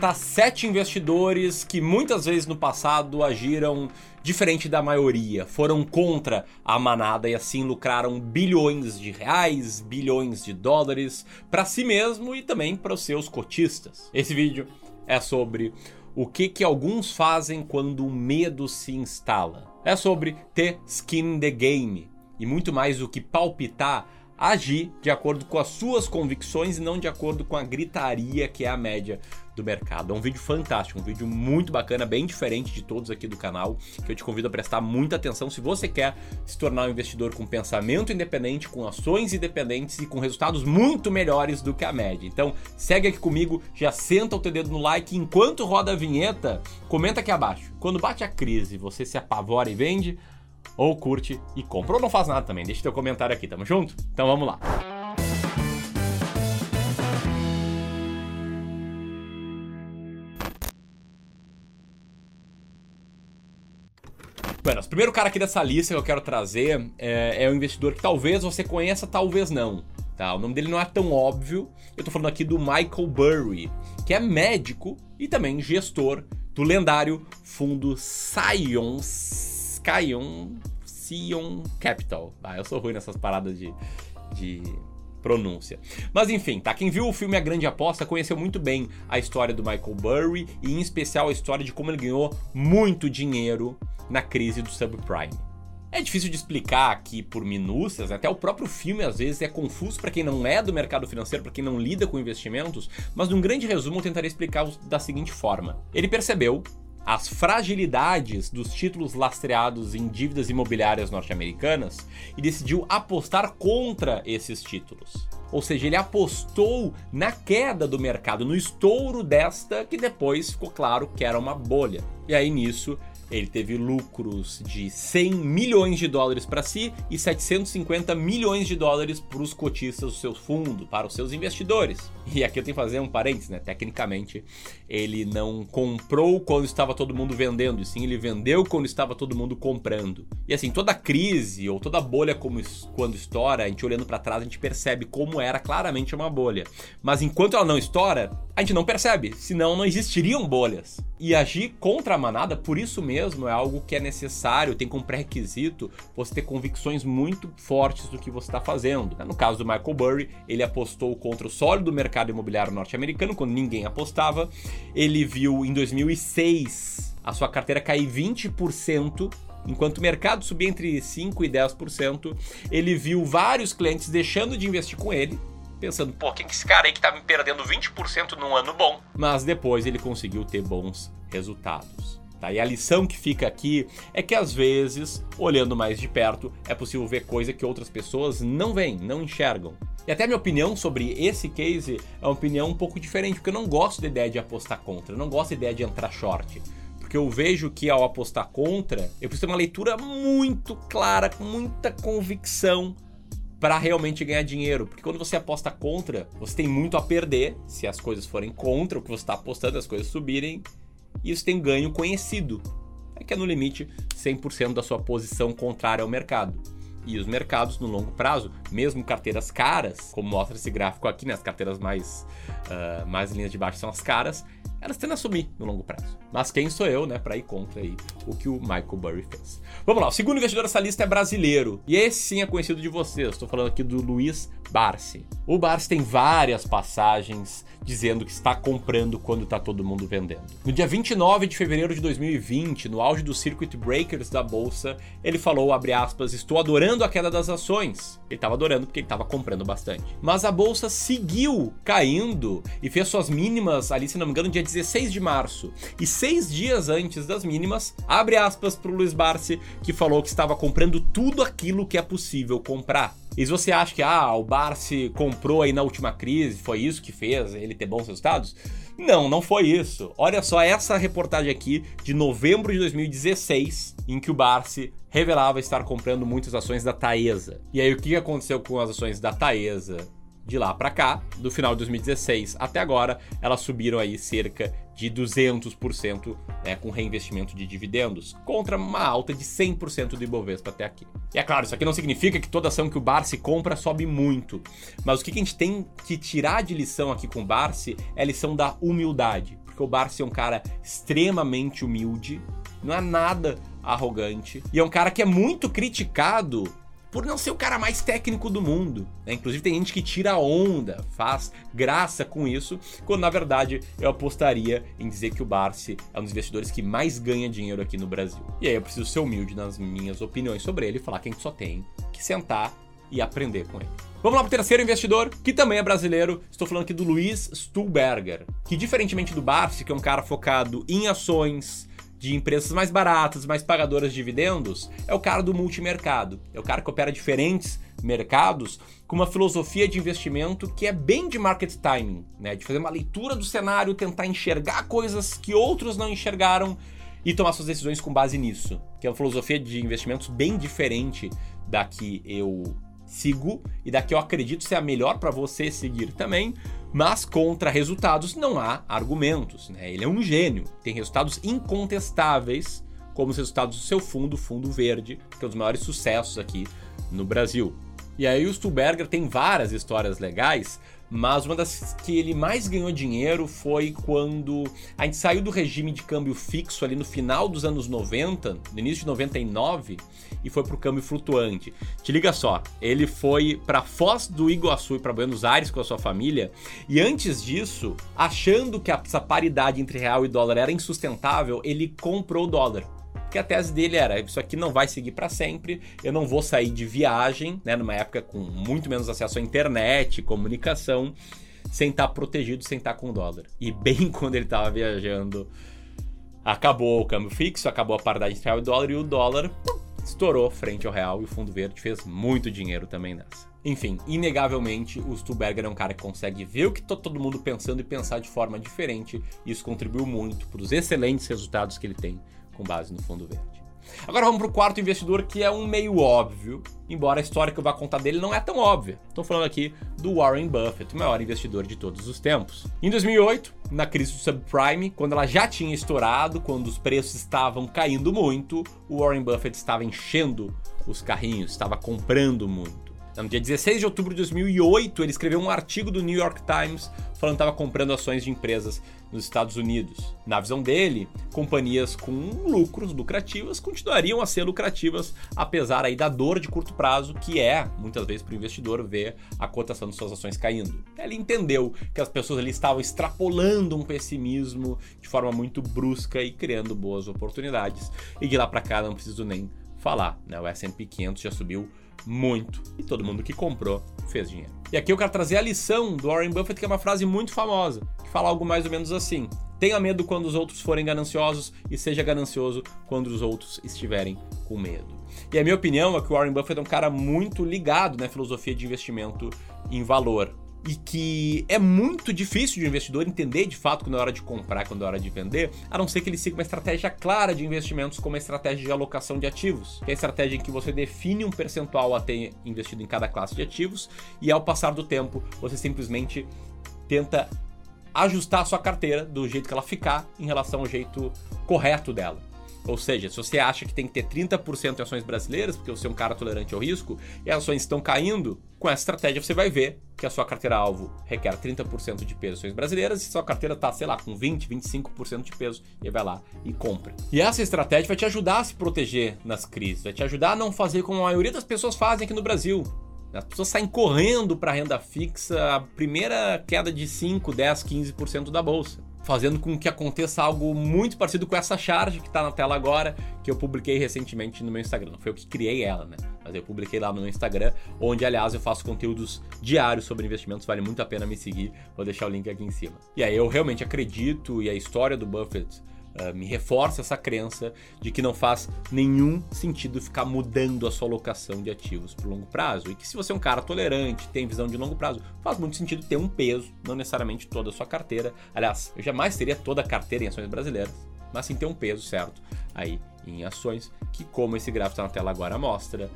apresentar sete investidores que muitas vezes no passado agiram diferente da maioria, foram contra a manada e assim lucraram bilhões de reais, bilhões de dólares para si mesmo e também para os seus cotistas. Esse vídeo é sobre o que que alguns fazem quando o medo se instala. É sobre ter skin in the game e muito mais do que palpitar agir de acordo com as suas convicções e não de acordo com a gritaria que é a média do mercado. É um vídeo fantástico, um vídeo muito bacana, bem diferente de todos aqui do canal, que eu te convido a prestar muita atenção se você quer se tornar um investidor com pensamento independente, com ações independentes e com resultados muito melhores do que a média. Então, segue aqui comigo, já senta o teu dedo no like, enquanto roda a vinheta, comenta aqui abaixo. Quando bate a crise, você se apavora e vende? Ou curte e compra. Ou não faz nada também, deixa teu comentário aqui, tamo junto? Então vamos lá. O primeiro cara aqui dessa lista que eu quero trazer é, é um investidor que talvez você conheça, talvez não. Tá? O nome dele não é tão óbvio. Eu tô falando aqui do Michael Burry, que é médico e também gestor do lendário fundo Science Sion, Sion Capital. Ah, eu sou ruim nessas paradas de, de pronúncia. Mas enfim, tá? Quem viu o filme A Grande Aposta conheceu muito bem a história do Michael Burry e em especial a história de como ele ganhou muito dinheiro na crise do subprime. É difícil de explicar aqui por minúcias, até o próprio filme às vezes é confuso para quem não é do mercado financeiro, para quem não lida com investimentos, mas num grande resumo eu tentarei explicar da seguinte forma. Ele percebeu as fragilidades dos títulos lastreados em dívidas imobiliárias norte-americanas e decidiu apostar contra esses títulos. Ou seja, ele apostou na queda do mercado, no estouro desta que depois ficou claro que era uma bolha. E aí nisso ele teve lucros de 100 milhões de dólares para si e 750 milhões de dólares para os cotistas do seu fundo, para os seus investidores. E aqui eu tenho que fazer um parênteses, né? Tecnicamente, ele não comprou quando estava todo mundo vendendo, e sim ele vendeu quando estava todo mundo comprando. E assim, toda crise ou toda bolha como quando estoura, a gente olhando para trás, a gente percebe como era claramente uma bolha. Mas enquanto ela não estoura, a gente não percebe, senão não existiriam bolhas. E agir contra a manada, por isso mesmo, é algo que é necessário, tem como pré-requisito você ter convicções muito fortes do que você está fazendo. No caso do Michael Burry, ele apostou contra o sólido mercado imobiliário norte-americano, quando ninguém apostava. Ele viu em 2006 a sua carteira cair 20% Enquanto o mercado subia entre 5% e 10%, ele viu vários clientes deixando de investir com ele pensando, pô, quem que esse cara aí que tá me perdendo 20% num ano bom? Mas depois ele conseguiu ter bons resultados. Tá? E a lição que fica aqui é que às vezes, olhando mais de perto, é possível ver coisa que outras pessoas não veem, não enxergam. E até a minha opinião sobre esse case é uma opinião um pouco diferente, porque eu não gosto da ideia de apostar contra, eu não gosto da ideia de entrar short porque eu vejo que ao apostar contra, eu preciso ter uma leitura muito clara, com muita convicção para realmente ganhar dinheiro. Porque quando você aposta contra, você tem muito a perder se as coisas forem contra o que você está apostando, as coisas subirem, e você tem ganho conhecido. É que é no limite 100% da sua posição contrária ao mercado. E os mercados no longo prazo, mesmo carteiras caras, como mostra esse gráfico aqui, né, as carteiras mais, uh, mais linhas de baixo são as caras, elas tendem a sumir no longo prazo. Mas quem sou eu, né, para ir contra aí o que o Michael Burry fez. Vamos lá, o segundo investidor dessa lista é brasileiro. E esse sim é conhecido de vocês. Estou falando aqui do Luiz Barsi. O Barsi tem várias passagens dizendo que está comprando quando está todo mundo vendendo. No dia 29 de fevereiro de 2020, no auge do circuit breakers da bolsa, ele falou, abre aspas, estou adorando a queda das ações. Ele estava adorando porque ele estava comprando bastante. Mas a bolsa seguiu caindo e fez suas mínimas ali, se não me engano, dia 16 de março. E seis dias antes das mínimas, abre aspas para o Luiz Barsi, que falou que estava comprando tudo aquilo que é possível comprar. E se você acha que ah, o Barsi comprou aí na última crise, foi isso que fez ele ter bons resultados? Não, não foi isso. Olha só essa reportagem aqui de novembro de 2016, em que o Barsi revelava estar comprando muitas ações da Taesa. E aí o que aconteceu com as ações da Taesa de lá para cá, do final de 2016 até agora, elas subiram aí cerca de 200% né, com reinvestimento de dividendos, contra uma alta de 100% do Ibovespa até aqui. E é claro, isso aqui não significa que toda ação que o Barsi compra sobe muito, mas o que a gente tem que tirar de lição aqui com o Barsi é a lição da humildade. porque o Barsi é um cara extremamente humilde, não é nada arrogante, e é um cara que é muito criticado por não ser o cara mais técnico do mundo. Né? Inclusive tem gente que tira onda, faz graça com isso, quando na verdade eu apostaria em dizer que o Barsi é um dos investidores que mais ganha dinheiro aqui no Brasil. E aí eu preciso ser humilde nas minhas opiniões sobre ele e falar que a gente só tem que sentar e aprender com ele. Vamos lá para o terceiro investidor, que também é brasileiro. Estou falando aqui do Luiz Stuhlberger, que diferentemente do Barsi, que é um cara focado em ações, de empresas mais baratas, mais pagadoras de dividendos, é o cara do multimercado. É o cara que opera diferentes mercados com uma filosofia de investimento que é bem de market timing, né? De fazer uma leitura do cenário, tentar enxergar coisas que outros não enxergaram e tomar suas decisões com base nisso. Que é uma filosofia de investimentos bem diferente da que eu sigo e da que eu acredito ser a melhor para você seguir também, mas contra resultados não há argumentos. Né? Ele é um gênio, tem resultados incontestáveis, como os resultados do seu fundo, Fundo Verde, que é um dos maiores sucessos aqui no Brasil. E aí o Stuberger tem várias histórias legais, mas uma das que ele mais ganhou dinheiro foi quando a gente saiu do regime de câmbio fixo ali no final dos anos 90, no início de 99, e foi para o câmbio flutuante. Te liga só, ele foi para Foz do Iguaçu e para Buenos Aires com a sua família, e antes disso, achando que essa paridade entre real e dólar era insustentável, ele comprou o dólar. Porque a tese dele era: isso aqui não vai seguir para sempre, eu não vou sair de viagem, né, numa época com muito menos acesso à internet, comunicação, sem estar tá protegido, sem estar tá com dólar. E bem quando ele estava viajando, acabou o câmbio fixo, acabou a paridade entre real e dólar, e o dólar estourou frente ao real, e o Fundo Verde fez muito dinheiro também nessa. Enfim, inegavelmente, o Stuberger é um cara que consegue ver o que tá todo mundo pensando e pensar de forma diferente, e isso contribuiu muito para os excelentes resultados que ele tem com base no fundo verde. Agora vamos para o quarto investidor, que é um meio óbvio, embora a história que eu vou contar dele não é tão óbvia. Estou falando aqui do Warren Buffett, o maior investidor de todos os tempos. Em 2008, na crise do subprime, quando ela já tinha estourado, quando os preços estavam caindo muito, o Warren Buffett estava enchendo os carrinhos, estava comprando muito. No dia 16 de outubro de 2008, ele escreveu um artigo do New York Times falando que estava comprando ações de empresas nos Estados Unidos. Na visão dele, companhias com lucros lucrativas continuariam a ser lucrativas, apesar aí da dor de curto prazo, que é, muitas vezes, para o investidor ver a cotação de suas ações caindo. Ele entendeu que as pessoas ali estavam extrapolando um pessimismo de forma muito brusca e criando boas oportunidades. E de lá para cá não preciso nem falar, né? O S&P 500 já subiu muito. E todo mundo que comprou fez dinheiro. E aqui eu quero trazer a lição do Warren Buffett, que é uma frase muito famosa, que fala algo mais ou menos assim: Tenha medo quando os outros forem gananciosos e seja ganancioso quando os outros estiverem com medo. E a minha opinião é que o Warren Buffett é um cara muito ligado na filosofia de investimento em valor e que é muito difícil de um investidor entender de fato quando é hora de comprar, quando é hora de vender, a não ser que ele siga uma estratégia clara de investimentos como a estratégia de alocação de ativos, que é a estratégia em que você define um percentual a ter investido em cada classe de ativos e ao passar do tempo você simplesmente tenta ajustar a sua carteira do jeito que ela ficar em relação ao jeito correto dela. Ou seja, se você acha que tem que ter 30% em ações brasileiras, porque você é um cara tolerante ao risco, e as ações estão caindo, com essa estratégia você vai ver que a sua carteira-alvo requer 30% de peso em ações brasileiras e sua carteira está, sei lá, com 20, 25% de peso, e vai lá e compra. E essa estratégia vai te ajudar a se proteger nas crises, vai te ajudar a não fazer como a maioria das pessoas fazem aqui no Brasil. As pessoas saem correndo para a renda fixa, a primeira queda de 5, 10, 15% da bolsa fazendo com que aconteça algo muito parecido com essa charge que está na tela agora, que eu publiquei recentemente no meu Instagram. Não foi eu que criei ela, né? Mas eu publiquei lá no meu Instagram, onde, aliás, eu faço conteúdos diários sobre investimentos, vale muito a pena me seguir. Vou deixar o link aqui em cima. E aí eu realmente acredito, e a história do Buffett Uh, me reforça essa crença de que não faz nenhum sentido ficar mudando a sua alocação de ativos por longo prazo. E que se você é um cara tolerante, tem visão de longo prazo, faz muito sentido ter um peso, não necessariamente toda a sua carteira. Aliás, eu jamais teria toda a carteira em ações brasileiras, mas sim ter um peso certo aí em ações, que como esse gráfico está na tela agora mostra,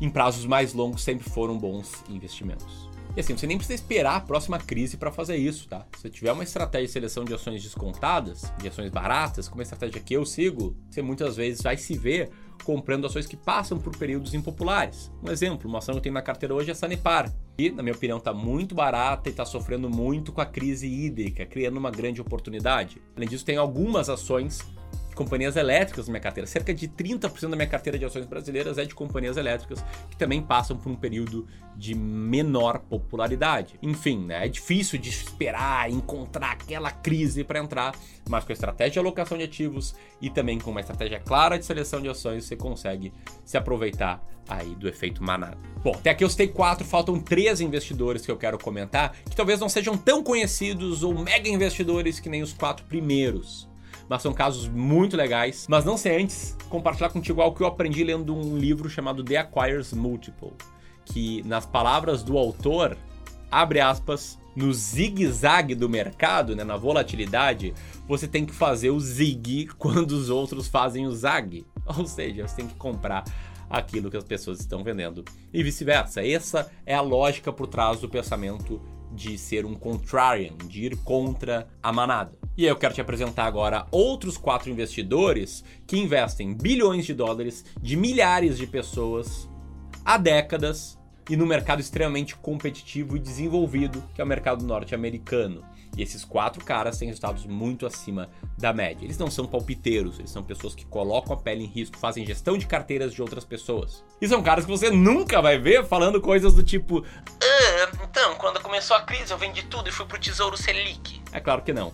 em prazos mais longos sempre foram bons investimentos. E assim, você nem precisa esperar a próxima crise para fazer isso, tá? Se você tiver uma estratégia de seleção de ações descontadas, de ações baratas, como a estratégia que eu sigo, você muitas vezes vai se ver comprando ações que passam por períodos impopulares. Um exemplo, uma ação que eu tenho na carteira hoje é a Sanepar, que, na minha opinião, está muito barata e está sofrendo muito com a crise hídrica, criando uma grande oportunidade. Além disso, tem algumas ações companhias elétricas na minha carteira. Cerca de 30% da minha carteira de ações brasileiras é de companhias elétricas que também passam por um período de menor popularidade. Enfim, né, é difícil de esperar, encontrar aquela crise para entrar, mas com a estratégia de alocação de ativos e também com uma estratégia clara de seleção de ações, você consegue se aproveitar aí do efeito manada. Bom, até aqui eu citei quatro, faltam três investidores que eu quero comentar, que talvez não sejam tão conhecidos ou mega investidores que nem os quatro primeiros mas são casos muito legais. Mas não sei antes compartilhar contigo algo que eu aprendi lendo um livro chamado The Acquires Multiple, que nas palavras do autor, abre aspas, no zigue-zague do mercado, né, na volatilidade, você tem que fazer o zig quando os outros fazem o zag. Ou seja, você tem que comprar aquilo que as pessoas estão vendendo e vice-versa. Essa é a lógica por trás do pensamento de ser um contrarian, de ir contra a manada. E eu quero te apresentar agora outros quatro investidores que investem bilhões de dólares de milhares de pessoas há décadas e no mercado extremamente competitivo e desenvolvido, que é o mercado norte-americano. E esses quatro caras têm resultados muito acima da média. Eles não são palpiteiros, eles são pessoas que colocam a pele em risco, fazem gestão de carteiras de outras pessoas. E são caras que você nunca vai ver falando coisas do tipo: ah, então, quando começou a crise eu vendi tudo e fui pro Tesouro Selic. É claro que não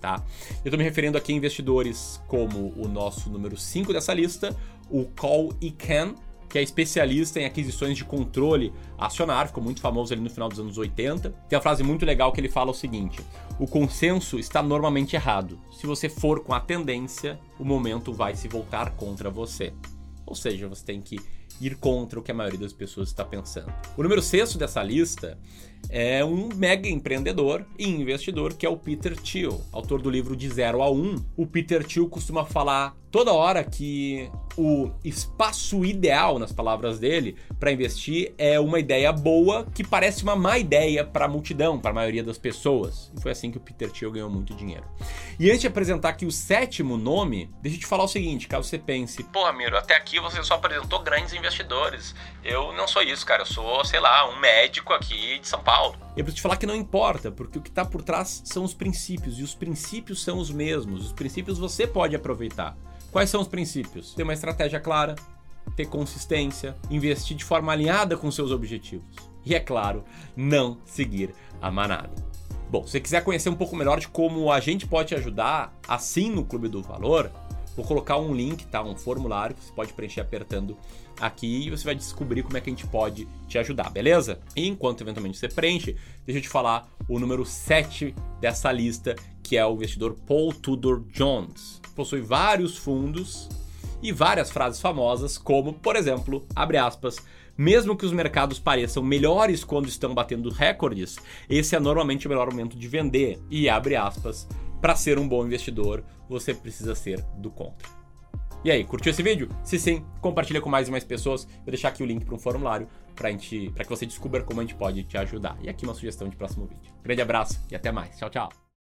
tá? Eu estou me referindo aqui a investidores como o nosso número 5 dessa lista, o Call Ken, que é especialista em aquisições de controle acionário, ficou muito famoso ali no final dos anos 80. Tem uma frase muito legal que ele fala o seguinte: o consenso está normalmente errado. Se você for com a tendência, o momento vai se voltar contra você. Ou seja, você tem que ir contra o que a maioria das pessoas está pensando. O número sexto dessa lista é um mega empreendedor e investidor que é o Peter Thiel, autor do livro De Zero a Um. O Peter Thiel costuma falar toda hora que o espaço ideal, nas palavras dele, para investir é uma ideia boa que parece uma má ideia para a multidão, para a maioria das pessoas. E foi assim que o Peter Thiel ganhou muito dinheiro. E antes de apresentar aqui o sétimo nome, deixa eu te falar o seguinte, caso você pense, pô, Amiro, até aqui você só apresentou grandes investidores. Eu não sou isso, cara, eu sou, sei lá, um médico aqui de São Paulo. Eu preciso te falar que não importa, porque o que está por trás são os princípios, e os princípios são os mesmos. Os princípios você pode aproveitar. Quais são os princípios? Ter uma estratégia clara, ter consistência, investir de forma alinhada com seus objetivos. E é claro, não seguir a manada. Bom, se você quiser conhecer um pouco melhor de como a gente pode te ajudar assim no Clube do Valor, vou colocar um link, tá? Um formulário que você pode preencher apertando aqui e você vai descobrir como é que a gente pode te ajudar, beleza? E enquanto eventualmente você preenche, deixa eu te falar o número 7 dessa lista, que é o investidor Paul Tudor Jones possui vários fundos e várias frases famosas, como, por exemplo, abre aspas, mesmo que os mercados pareçam melhores quando estão batendo recordes, esse é normalmente o melhor momento de vender. E abre aspas, para ser um bom investidor, você precisa ser do contra. E aí, curtiu esse vídeo? Se sim, compartilha com mais e mais pessoas. Vou deixar aqui o link para um formulário para que você descubra como a gente pode te ajudar. E aqui uma sugestão de próximo vídeo. Grande abraço e até mais. Tchau, tchau.